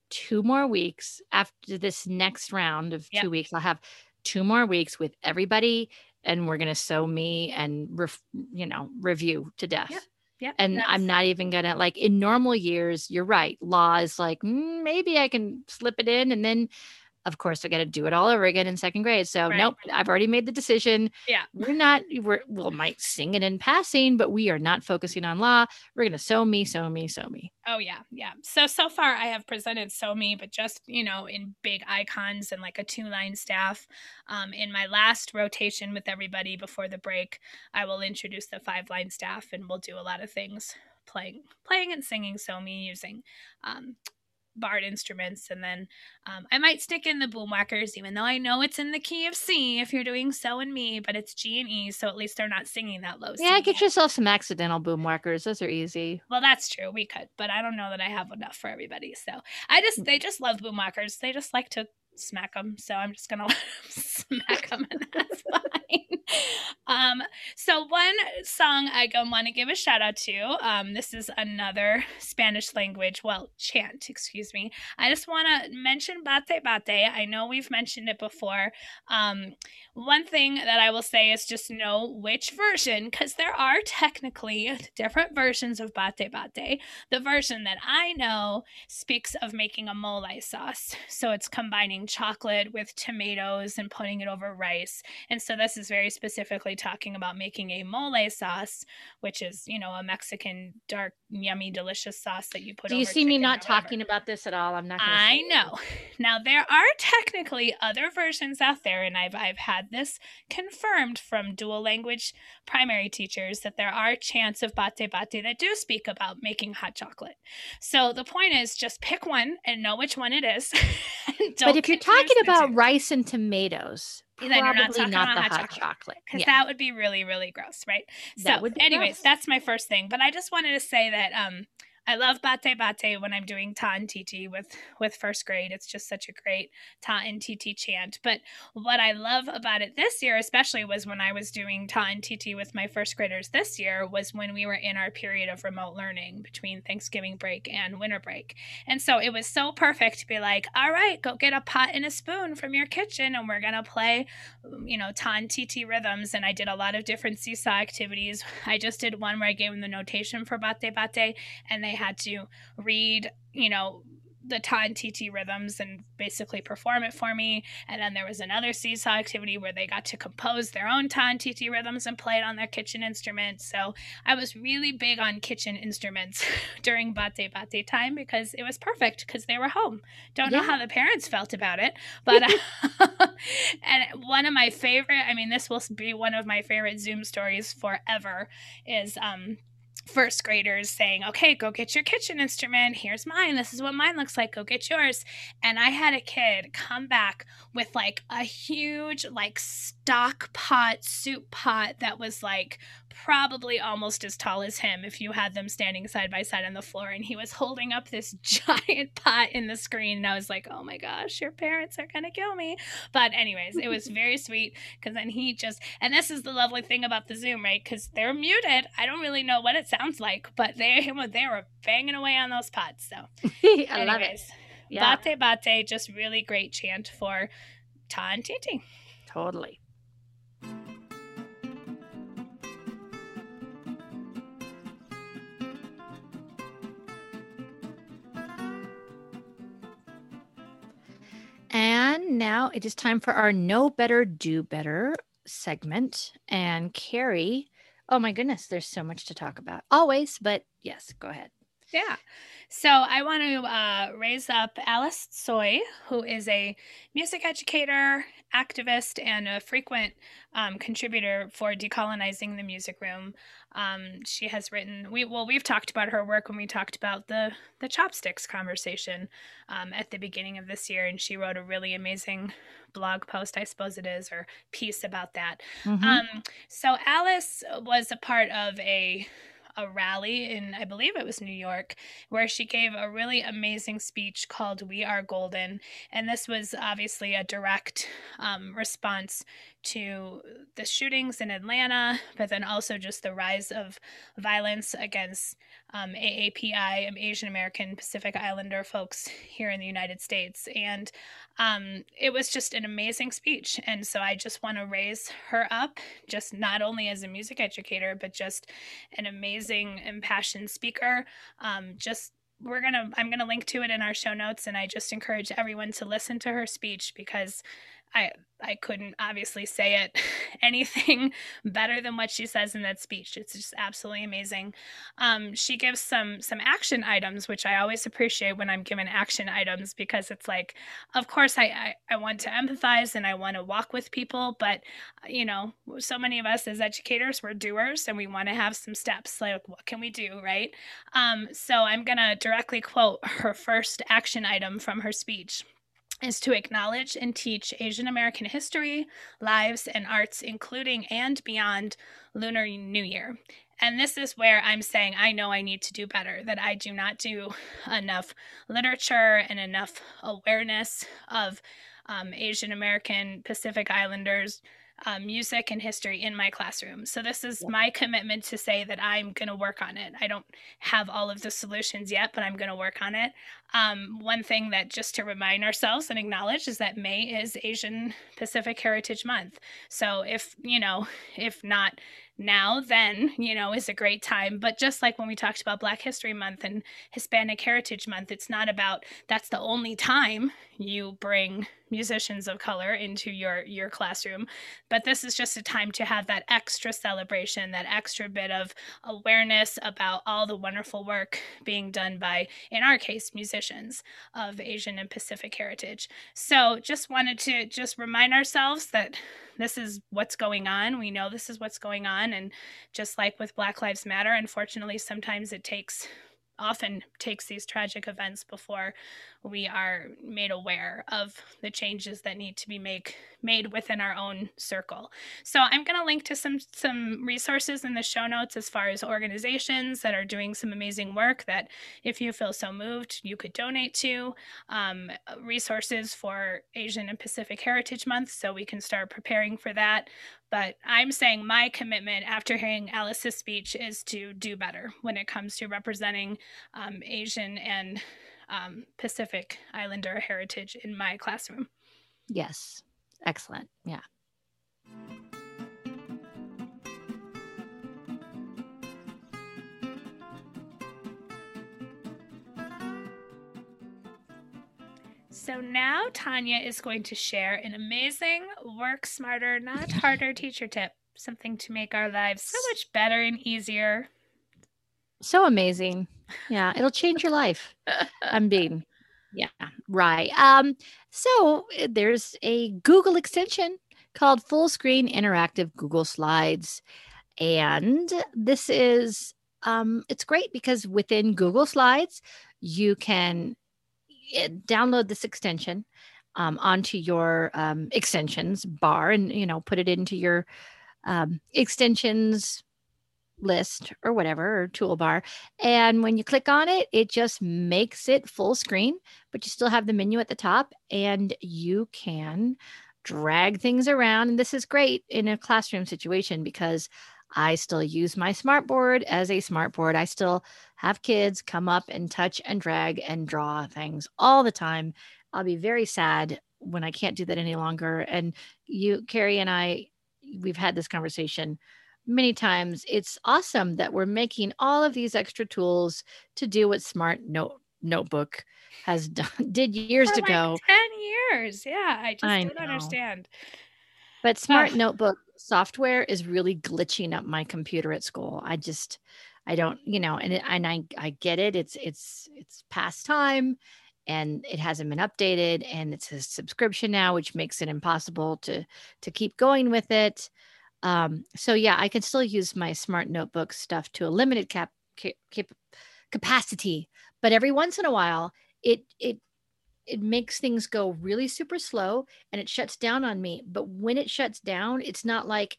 two more weeks after this next round of yep. two weeks. I'll have two more weeks with everybody, and we're gonna so mi and ref, you know review to death. Yep. Yeah, and I'm not even gonna like in normal years. You're right. La is like mm, maybe I can slip it in, and then of course I got to do it all over again in second grade. So right. nope, I've already made the decision. Yeah, we're not. We're we'll might sing it in passing, but we are not focusing on la. We're gonna so mi, so mi, so mi. Oh yeah, yeah. So so far I have presented so mi, but just you know in big icons and like a two line staff. Um, in my last rotation with everybody before the break, I will introduce the five line staff, and we'll do a lot of things playing playing and singing so mi using um, barred instruments and then um, i might stick in the boomwhackers even though i know it's in the key of c if you're doing so and mi but it's g and e so at least they're not singing that low yeah get yourself some accidental boomwhackers. Those are easy. Well that's true we could but i don't know that i have enough for everybody so i just they just love boomwhackers. They just like to smack them. So I'm just gonna smack them, and that's fine. Um, so one song I want to give a shout out to. Um, this is another Spanish language, well, chant, excuse me. I just want to mention Bate Bate. I know we've mentioned it before. Um, one thing that I will say is just know which version, because there are technically different versions of Bate Bate. The version that I know speaks of making a mole sauce, so it's combining chocolate with tomatoes and putting it over rice. And so this is very specifically talking about making a mole sauce, which is, you know, a Mexican dark, yummy, delicious sauce that you put Do you see me not talking about this at all? I'm not I know. Now there are technically other versions out there, and I've I've had this confirmed from dual language primary teachers that there are chants of bate bate that do speak about making hot chocolate. So the point is just pick one and know which one it is. but if you're talking about rice and tomatoes, then you're not talking not about hot, hot chocolate because yeah. that would be really really gross, right? That so, anyways, gross. that's my first thing. But I just wanted to say that um, I love Bate Bate when I'm doing Ta and Titi with with first grade. It's just such a great Ta and Titi chant. But what I love about it this year, especially, was when I was doing Ta and Titi with my first graders this year, was when we were in our period of remote learning between Thanksgiving break and winter break. And so it was so perfect to be like, all right, go get a pot and a spoon from your kitchen, and we're gonna play, you know, Ta and Titi rhythms. And I did a lot of different seesaw activities. I just did one where I gave them the notation for Bate Bate, and they had to read, you know, the Ta and Titi rhythms and basically perform it for me. And then there was another seesaw activity where they got to compose their own Ta and Titi rhythms and play it on their kitchen instruments. So I was really big on kitchen instruments during Bate Bate time because it was perfect because they were home. Don't yeah. know how the parents felt about it, but uh, and one of my favorite, I mean, this will be one of my favorite Zoom stories forever is um first graders saying, okay, go get your kitchen instrument. Here's mine. This is what mine looks like. Go get yours. And I had a kid come back with like a huge, like stock pot, soup pot that was like probably almost as tall as him if you had them standing side by side on the floor. And he was holding up this giant pot in the screen. And I was like, oh my gosh, your parents are going to kill me. But, anyways, it was very sweet because then he just, and this is the lovely thing about the Zoom, right? Because they're muted. I don't really know what it sounds like, but they, they were banging away on those pots. So, I anyways, love it. Yeah. Bate Bate, just really great chant for Ta and Titi. Totally. And now it is time for our Know Better, Do Better segment. And Carrie, oh my goodness, there's so much to talk about. Always, but yes, go ahead. Yeah. So I want to uh, raise up Alice Tsui, who is a music educator, activist, and a frequent um, contributor for decolonizing the music room. Um, she has written we well we've talked about her work when we talked about the the chopsticks conversation um, at the beginning of this year, and she wrote a really amazing blog post, I suppose it is, or piece about that. Mm-hmm. Um, so Alice was a part of a a rally in, I believe it was New York, where she gave a really amazing speech called We Are Golden. And this was obviously a direct um, response to the shootings in Atlanta, but then also just the rise of violence against um, AAPI, Asian American Pacific Islander folks here in the United States. And um, it was just an amazing speech. And so I just want to raise her up, just not only as a music educator, but just an amazing, impassioned speaker. Um, just we're gonna i'm gonna link to it in our show notes and i just encourage everyone to listen to her speech because I I couldn't obviously say it anything better than what she says in that speech. It's just absolutely amazing. Um, she gives some some action items, which I always appreciate when I'm given action items because it's like, of course I I, I want to empathize and I want to walk with people, but you know, so many of us as educators we're doers and we want to have some steps. Like, what can we do, right? Um, so I'm gonna directly quote her first action item from her speech is to acknowledge and teach Asian American history, lives, and arts, including and beyond Lunar New Year. And this is where I'm saying I know I need to do better, that I do not do enough literature and enough awareness of um, Asian American Pacific Islanders uh, music and history in my classroom. So this is my commitment to say that I'm going to work on it. I don't have all of the solutions yet, but I'm going to work on it. Um, one thing that just to remind ourselves and acknowledge is that May is Asian Pacific Heritage Month. So if, you know, if not now then you know is a great time but just like when we talked about black history month and hispanic heritage month it's not about that's the only time you bring musicians of color into your your classroom. But this is just a time to have that extra celebration that extra bit of awareness about all the wonderful work being done by in our case musicians of asian and pacific heritage. So just wanted to just remind ourselves that this is what's going on. We know this is what's going on. And just like with black lives matter unfortunately sometimes it takes often takes these tragic events before we are made aware of the changes that need to be make made within our own circle. So I'm going to link to some some resources in the show notes as far as organizations that are doing some amazing work that if you feel so moved, you could donate to. Um, resources for Asian and Pacific Heritage Month, so we can start preparing for that. But I'm saying my commitment after hearing Alice's speech is to do better when it comes to representing um, Asian and um, Pacific Islander heritage in my classroom. Yes. Excellent. Yeah. So now Tanya is going to share an amazing work smarter, not harder teacher tip, something to make our lives so much better and easier. So amazing. Yeah, it'll change your life. I'm being yeah, right. Um so eh, there's a Google extension called Full Screen Interactive Google Slides and this is um it's great because within Google Slides you can download this extension um, onto your um, extensions bar and you know put it into your um, extensions list or whatever or toolbar. And when you click on it it just makes it full screen but you still have the menu at the top and you can drag things around. And this is great in a classroom situation because I still use my smartboard as a smartboard. I still have kids come up and touch and drag and draw things all the time. I'll be very sad when I can't do that any longer. And you, Carrie, and I, we've had this conversation many times. It's awesome that we're making all of these extra tools to do what Smart Note Notebook has done did years For ago. Like Ten years, yeah. I just I don't know. understand. But Smart Notebook software is really glitching up my computer at school. I just I don't, you know, and it, and I I get it. It's it's it's past time and it hasn't been updated and it's a subscription now which makes it impossible to to keep going with it. Um so yeah, I can still use my Smart Notebook stuff to a limited cap, cap, cap capacity, but every once in a while it it it makes things go really super slow and it shuts down on me. But when it shuts down, it's not like,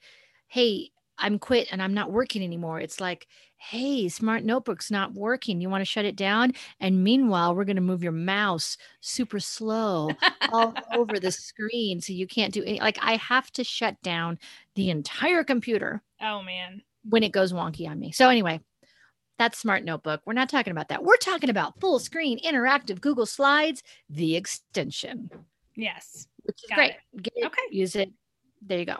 hey, I'm quit and I'm not working anymore. It's like, hey, smart notebook's not working. You want to shut it down? And meanwhile, we're going to move your mouse super slow all over the screen. So you can't do any, like, I have to shut down the entire computer Oh man. when it goes wonky on me. So, anyway, that's Smart Notebook. We're not talking about that. We're talking about full screen interactive Google Slides, the extension, Yes. which is Got great. Get it, Okay. use it. There you go.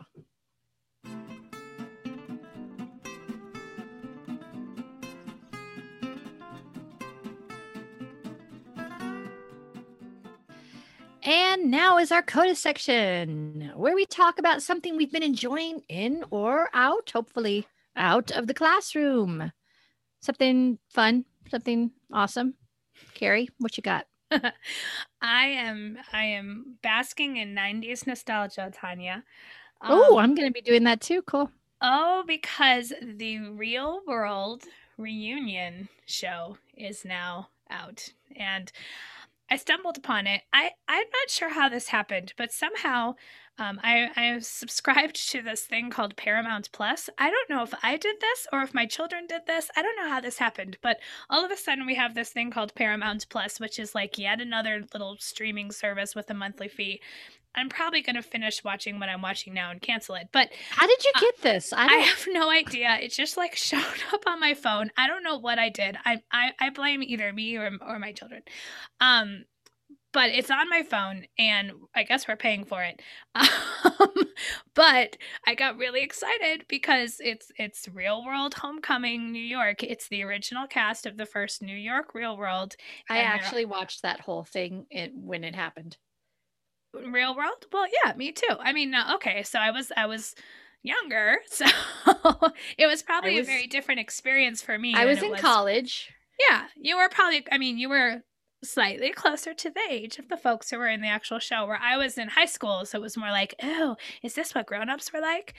And now is our CODA section where we talk about something we've been enjoying in or out, hopefully out of the classroom. Something fun, something awesome. Carrie, what you got? I am I am basking in 90s nostalgia, Tanya. oh, Um, I'm going to be doing that too. Cool. Oh, because the real world reunion show is now out. And I stumbled upon it. I, I'm not sure how this happened, but somehow um, I, I subscribed to this thing called Paramount Plus. I don't know if I did this or if my children did this. I don't know how this happened, but all of a sudden we have this thing called Paramount Plus, which is like yet another little streaming service with a monthly fee. I'm probably going to finish watching what I'm watching now and cancel it. But How did you Uh, get this? I I have no idea. It just like showed up on my phone. I don't know what I did. I I, I blame either me or or my children. Um but it's on my phone and I guess we're paying for it. Um, but I got really excited because it's it's Real World Homecoming New York. It's the original cast of the first New York Real World. I actually watched that whole thing it, when it happened. Real World? Well, yeah, me too. I mean, uh, okay, so I was I was younger, so it was probably was- a very different experience for me. I was in college. Yeah, you were probably. I mean, you were slightly closer to the age of the folks who were in the actual show. Where I was in high school, so it was more like, oh, is this what grown-ups were like?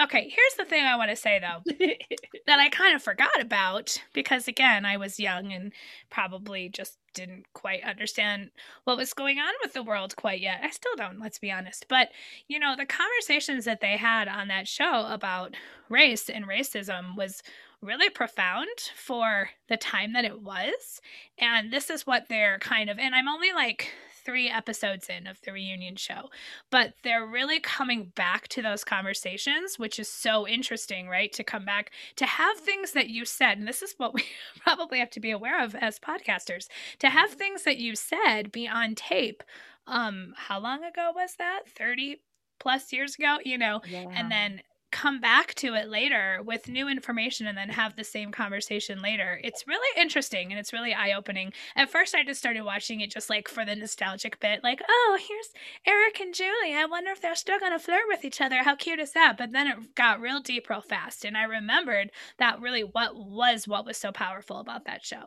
Okay, here's the thing I want to say though that I kind of forgot about because again, I was young and probably just didn't quite understand what was going on with the world quite yet. I still don't, let's be honest. But, you know, the conversations that they had on that show about race and racism was really profound for the time that it was. And this is what they're kind of, and I'm only like three episodes in of the reunion show, but they're really coming back to those conversations, which is so interesting, right? To come back to have things that you said, and this is what we probably have to be aware of as podcasters, to have things that you said be on tape. Um, how long ago was that? 30 plus years ago, you know, yeah. and then come back to it later with new information and then have the same conversation later. It's really interesting and it's really eye opening. At first, I just started watching it just like for the nostalgic bit, like, oh, here's Eric and Julie. I wonder if they're still going to flirt with each other. How cute is that? But then it got real deep real fast. And I remembered that really what was what was so powerful about that show.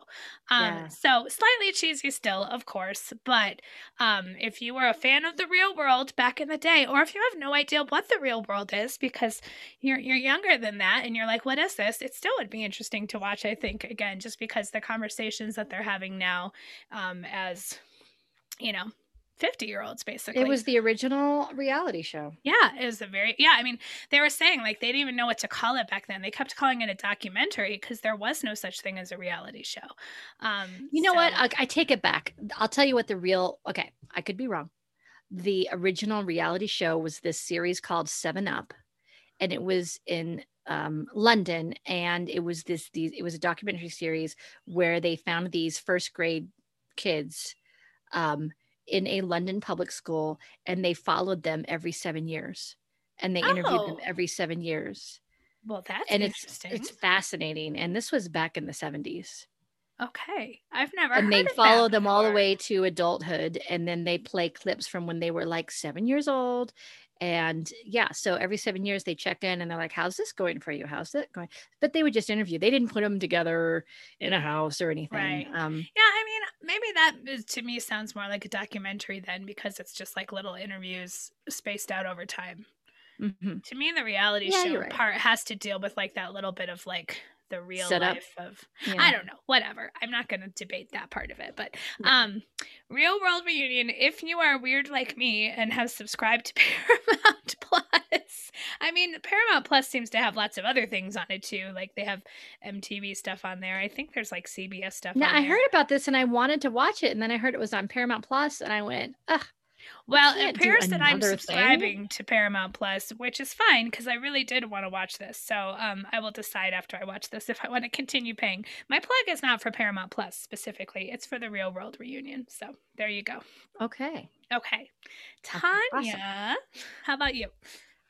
Um, yeah. So slightly cheesy still, of course. But um, if you were a fan of the real world back in the day, or if you have no idea what the real world is, because you're you're younger than that and you're like what is this? It still would be interesting to watch i think again just because the conversations that they're having now um as you know 50 year olds basically. It was the original reality show. Yeah it was a very yeah i mean they were saying like they didn't even know what to call it back then. They kept calling it a documentary because there was no such thing as a reality show. Um you know so... what? I, I take it back. I'll tell you what the real okay i could be wrong. The original reality show was this series called seven up and it was in um, London, and it was this these it was a documentary series where they found these first grade kids um, in a London public school, and they followed them every seven years, and they interviewed oh. them every seven years. Well, that's and it's it's fascinating, and this was back in the seventies. Okay, I've never. And they follow them all the way to adulthood, and then they play clips from when they were like seven years old, and yeah so every seven years they check in and they're like how's this going for you how's it going but they would just interview they didn't put them together in a house or anything right. um yeah i mean maybe that is, to me sounds more like a documentary then because it's just like little interviews spaced out over time mm-hmm. to me the reality yeah, show right. part has to deal with like that little bit of like the real life of yeah. I don't know, whatever. I'm not going to debate that part of it, but um Real World Reunion, if you are weird like me and have subscribed to Paramount Plus. I mean, Paramount Plus seems to have lots of other things on it too. Like they have MTV stuff on there. I think there's like CBS stuff Now, I there. heard about this and I wanted to watch it and then I heard it was on Paramount Plus and I went, "Ugh, well, it appears that I'm subscribing thing? to Paramount Plus, which is fine because I really did want to watch this. So um, I will decide after I watch this if I want to continue paying. My plug is not for Paramount Plus specifically; it's for the Real World Reunion. So there you go. Okay. Okay, Tanya, awesome. how about you?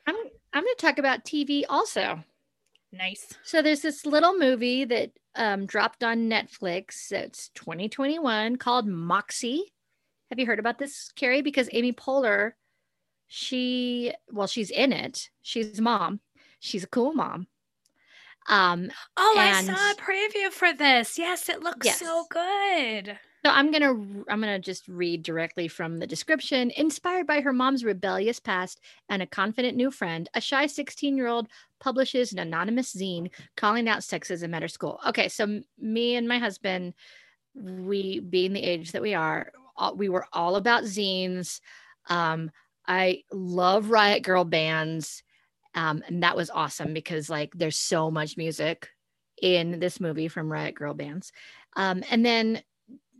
I'm I'm going to talk about TV also. Nice. So there's this little movie that um, dropped on Netflix. It's 2021 called Moxie. Have you heard about this, Carrie? Because Amy Poehler, she, well, she's in it. She's mom. She's a cool mom. Um, oh, I saw a preview for this. Yes, it looks yes. so good. So I'm gonna I'm gonna just read directly from the description. Inspired by her mom's rebellious past and a confident new friend, a shy 16 year old publishes an anonymous zine calling out sexism at her school. Okay, so me and my husband, we being the age that we are, we were all about zines. Um, I love Riot Girl bands. Um, and that was awesome because like there's so much music in this movie from Riot Girl bands. Um, and then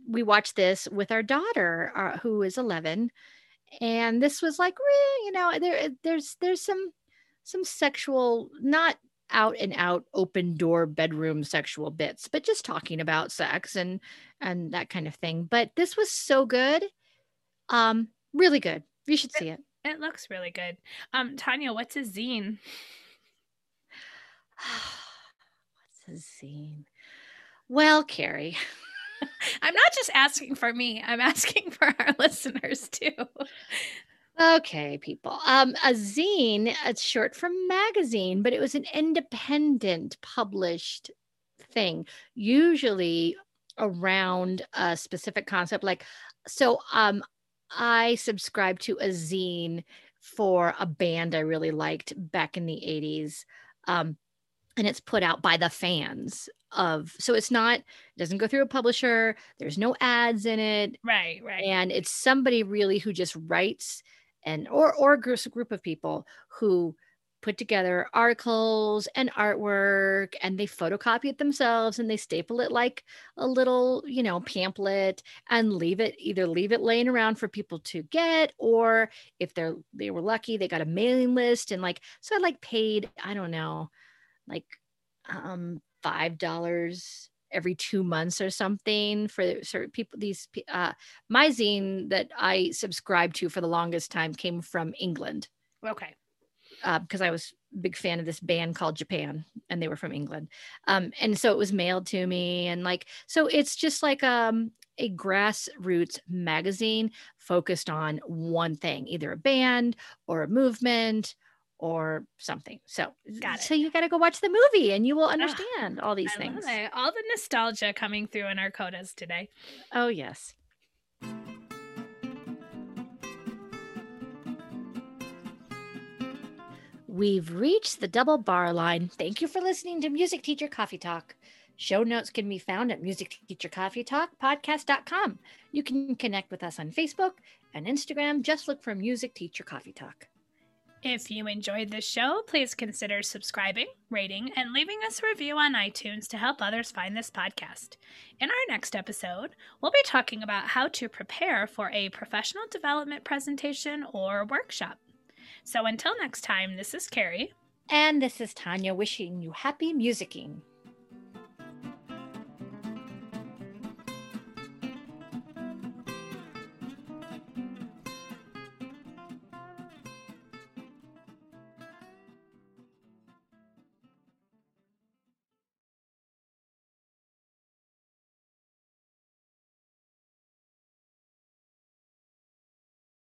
we watched this with our daughter, uh, who is 11, and this was like, you know, there there's there's some some sexual, not out and out open door bedroom sexual bits, but just talking about sex and and that kind of thing. But this was so good. Um, really good. You should see it. It looks really good. Um, Tanya, what's a zine? what's a zine? Well, Carrie. I'm not just asking for me, I'm asking for our listeners too. Okay, people. Um, a zine, it's short for magazine, but it was an independent published thing, usually around a specific concept. Like, so um, I subscribe to a zine for a band I really liked back in the 80s. Um, and it's put out by the fans of so it's not it doesn't go through a publisher there's no ads in it right right and it's somebody really who just writes and or or a group, of people who put together articles and artwork and they photocopy it themselves and they staple it like a little you know pamphlet and leave it either leave it laying around for people to get or if they're they were lucky they got a mailing list and like so i like paid i don't know like um five dollars every two months or something for certain people these uh my zine that i subscribed to for the longest time came from england okay uh, because I was a big fan of this band called Japan, and they were from England. Um, and so it was mailed to me, and like so, it's just like um, a grassroots magazine focused on one thing, either a band or a movement or something. So, so you got to go watch the movie, and you will understand all these I things. All the nostalgia coming through in our codas today. Oh yes. We've reached the double bar line. Thank you for listening to Music Teacher Coffee Talk. Show notes can be found at Music Teacher Coffee Talk podcast.com. You can connect with us on Facebook and Instagram. Just look for Music Teacher Coffee Talk. If you enjoyed this show, please consider subscribing, rating, and leaving us a review on iTunes to help others find this podcast. In our next episode, we'll be talking about how to prepare for a professional development presentation or workshop. So until next time, this is Carrie. And this is Tanya wishing you happy musicking.